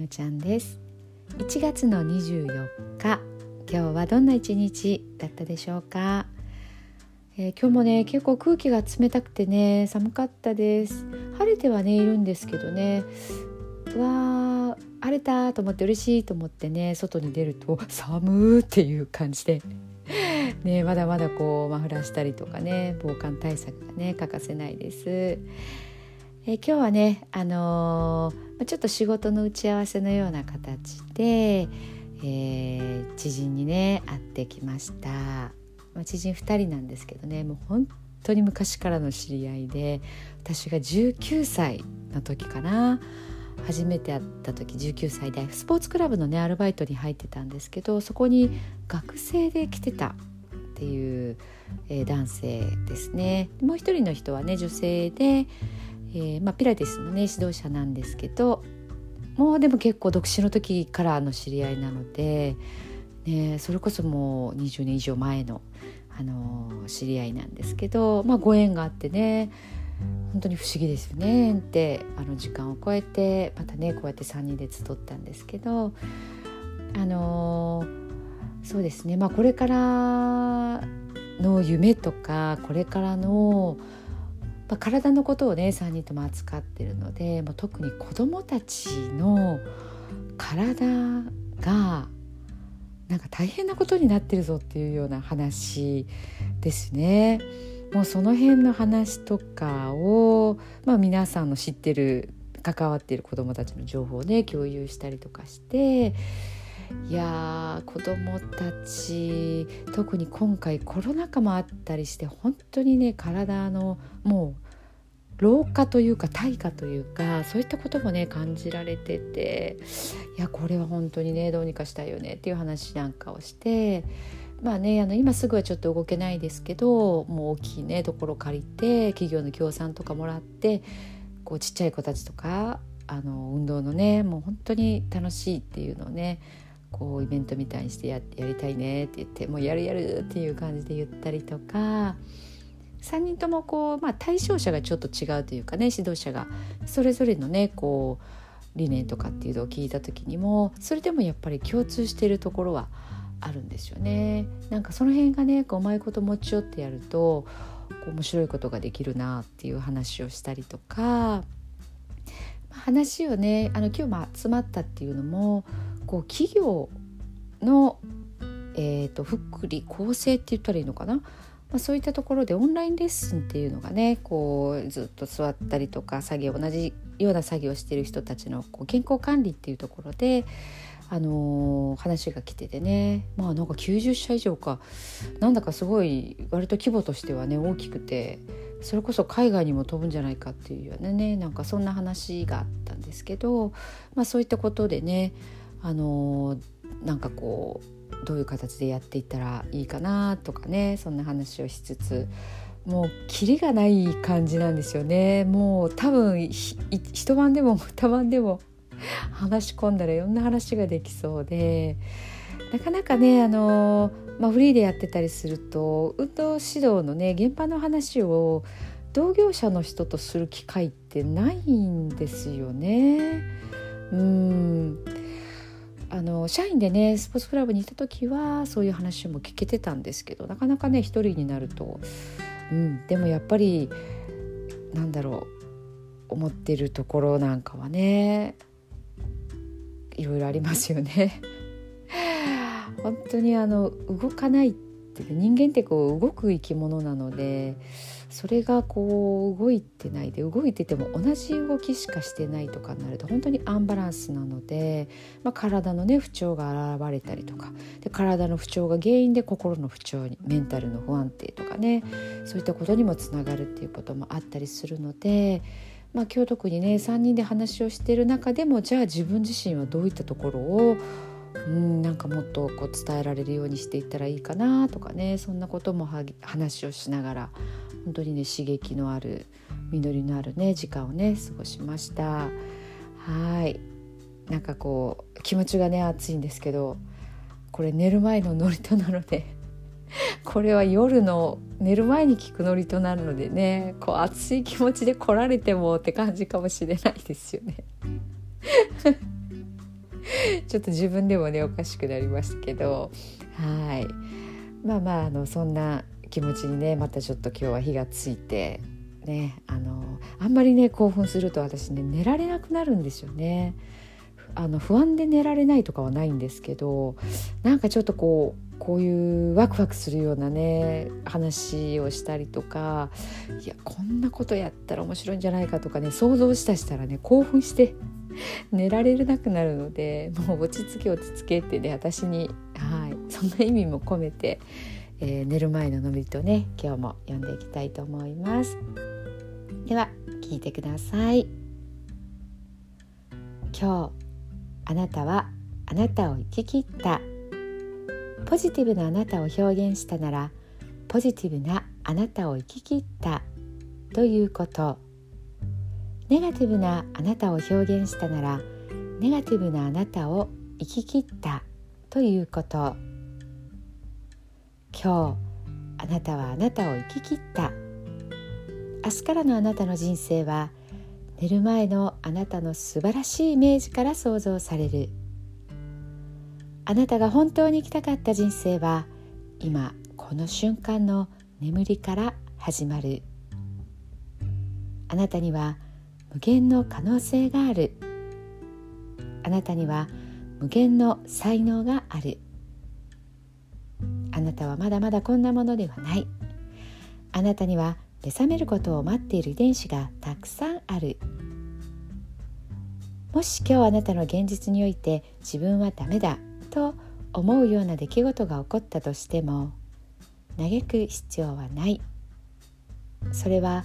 みおちゃんです。1月の24日今日はどんな一日だったでしょうか、えー、今日もね結構空気が冷たくてね寒かったです。晴れてはねいるんですけどね。うわー晴れたと思って嬉しいと思ってね外に出ると寒ーっていう感じで。ねまだまだこうマフラーしたりとかね防寒対策がね欠かせないです。え今日はね、あのー、ちょっと仕事の打ち合わせのような形で、えー、知人にね会ってきました、まあ、知人2人なんですけどねもう本当に昔からの知り合いで私が19歳の時かな。初めて会った時19歳でスポーツクラブのねアルバイトに入ってたんですけどそこに学生で来てた。っていう、えー、男性ですね。もう一人の人はね女性でえー、まあ、ピラティスのね指導者なんですけどもうでも結構独身の時からの知り合いなので、ね、それこそもう20年以上前の、あのー、知り合いなんですけど、まあ、ご縁があってね本当に不思議ですよねってあの時間を超えてまたねこうやって3人で集ったんですけどあのー、そうですねまあこれからの夢とかこれからのまあ、体のことをね3人とも扱ってるのでもう特に子どもたちの体がなんか大変なことになってるぞっていうような話ですね。もうその辺の話とかを、まあ、皆さんの知ってる関わっている子どもたちの情報をね共有したりとかしていやー子どもたち特に今回コロナ禍もあったりして本当にね体のもう老化というか退化というかそういったこともね感じられてていやこれは本当にねどうにかしたいよねっていう話なんかをしてまあねあの今すぐはちょっと動けないですけどもう大きいねところ借りて企業の協賛とかもらってこうちっちゃい子たちとかあの運動のねもう本当に楽しいっていうのをねこうイベントみたいにしてややりたいねって言ってもうやるやるっていう感じで言ったりとか3人ともこう、まあ、対象者がちょっと違うというかね指導者がそれぞれのねこう理念とかっていうのを聞いた時にもそれでもやっぱり共通しているところはあるんですよね。なんかその辺がねこううまいこと持ち寄ってやると面白いことができるなっていう話をしたりとか話をねあの今日も集まったっていうのもこう企業の、えーと、福利厚生って言ったらいいのかな、まあ、そういったところでオンラインレッスンっていうのがねこうずっと座ったりとか作業同じような作業をしている人たちのこう健康管理っていうところで、あのー、話が来ててね。まあなんか90社以上か。なんだかすごい割と規模としてはね大きくてそれこそ海外にも飛ぶんじゃないかっていうようなねなんかそんな話があったんですけど、まあ、そういったことでねあのなんかこうどういう形でやっていったらいいかなとかねそんな話をしつつもうキリがない感じなんですよねもう多分一晩でも 二晩でも話し込んだらいろんな話ができそうでなかなかねあの、まあ、フリーでやってたりすると運動指導のね現場の話を同業者の人とする機会ってないんですよね。うんあの社員でねスポーツクラブにいた時はそういう話も聞けてたんですけどなかなかね一人になると、うん、でもやっぱりなんだろう思ってるところなんかはねいろいろありますよね。本当にあの動かないって人間ってこう動く生き物なのでそれがこう動いてないで動いてても同じ動きしかしてないとかになると本当にアンバランスなので、まあ、体のね不調が現れたりとかで体の不調が原因で心の不調にメンタルの不安定とかねそういったことにもつながるっていうこともあったりするので。まあ、今日特にね3人で話をしている中でもじゃあ自分自身はどういったところをうんなんかもっとこう伝えられるようにしていったらいいかなとかね。そんなことも話をしながら本当にね刺激のある実りのあるね時間をね過ごしました。はい。なんかこう気持ちがね熱いんですけどこれ寝る前の祝詞なので これは夜の寝る前に聞く祝詞なのでねこう熱い気持ちで来られてもって感じかもしれないですよね。ちょっと自分でもねおかしくなりましたけどはいまあまああのそんな気持ちにねまたちょっと今日は火がついてねあのあんまりね興奮すると私ね寝られなくなるんですよね。あの不安で寝られないとかはないんですけどなんかちょっとこうこういうワクワクするようなね話をしたりとかいやこんなことやったら面白いんじゃないかとかね想像したしたらね興奮して 寝られなくなるのでもう落ち着け落ち着けってね私に、はい、そんな意味も込めて、えー、寝る前ののびとね今日も読んでいきたいと思います。では聞いてください。今日あなたはあなたを生き切ったポジティブなあなたを表現したならポジティブなあなたを生き切ったということネガティブなあなたを表現したならネガティブなあなたを生き切ったということ。今日あなたはあなたを生き切った。明日からのあなたの人生は寝る前のあなたの素晴らしいイメージから想像される。あなたが本当に生きたかった人生は今この瞬間の眠りから始まる。あなたには無限の可能性がある。あなたには無限の才能がある。あなたはまだまだこんなものではない。あなたには目覚めることを待っている遺伝子がたくさんある。もし今日あなたの現実において自分はダメだと思うような出来事が起こったとしても嘆く必要はない。それは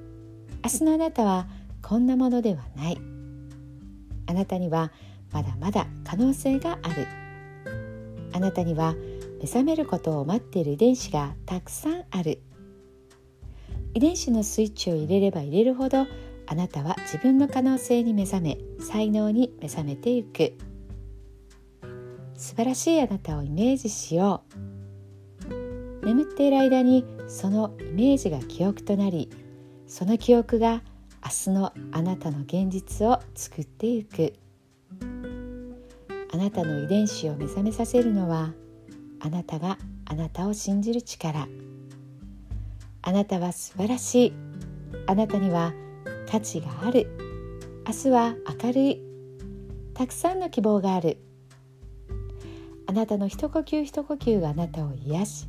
明日のあなたはこんなものではない。あなたにはまだまだ可能性がある。あなたには目覚めることを待っている遺伝子がたくさんある。遺伝子のスイッチを入れれば入れるほどあなたは自分の可能性に目覚め才能に目覚めていく。素晴らしいあなたをイメージしよう。眠っている間にそのイメージが記憶となりその記憶が明日のあなたの現実を作っていく。あなたの遺伝子を目覚めさせるのはあなたがあなたを信じる力。あなたは素晴らしい。あなたには価値がある。明日は明るい。たくさんの希望がある。あなたの一呼吸一呼吸があなたを癒し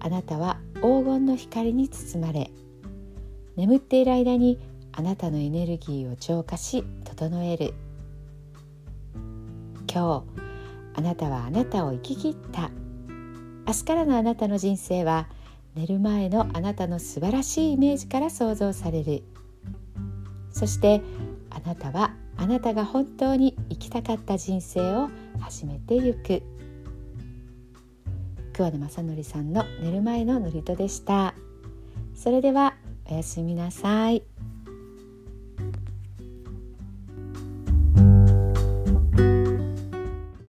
あなたは黄金の光に包まれ。眠っている間にあなたのエネルギーを浄化し整える。今日あなたはあなたを生き切った。明日からのあなたの人生は寝る前のあなたの素晴らしいイメージから想像される。そしてあなたはあなたが本当に生きたかった人生を始めてゆく。桑名正則さんの寝る前の祝詞でした。それではおやすみなさい。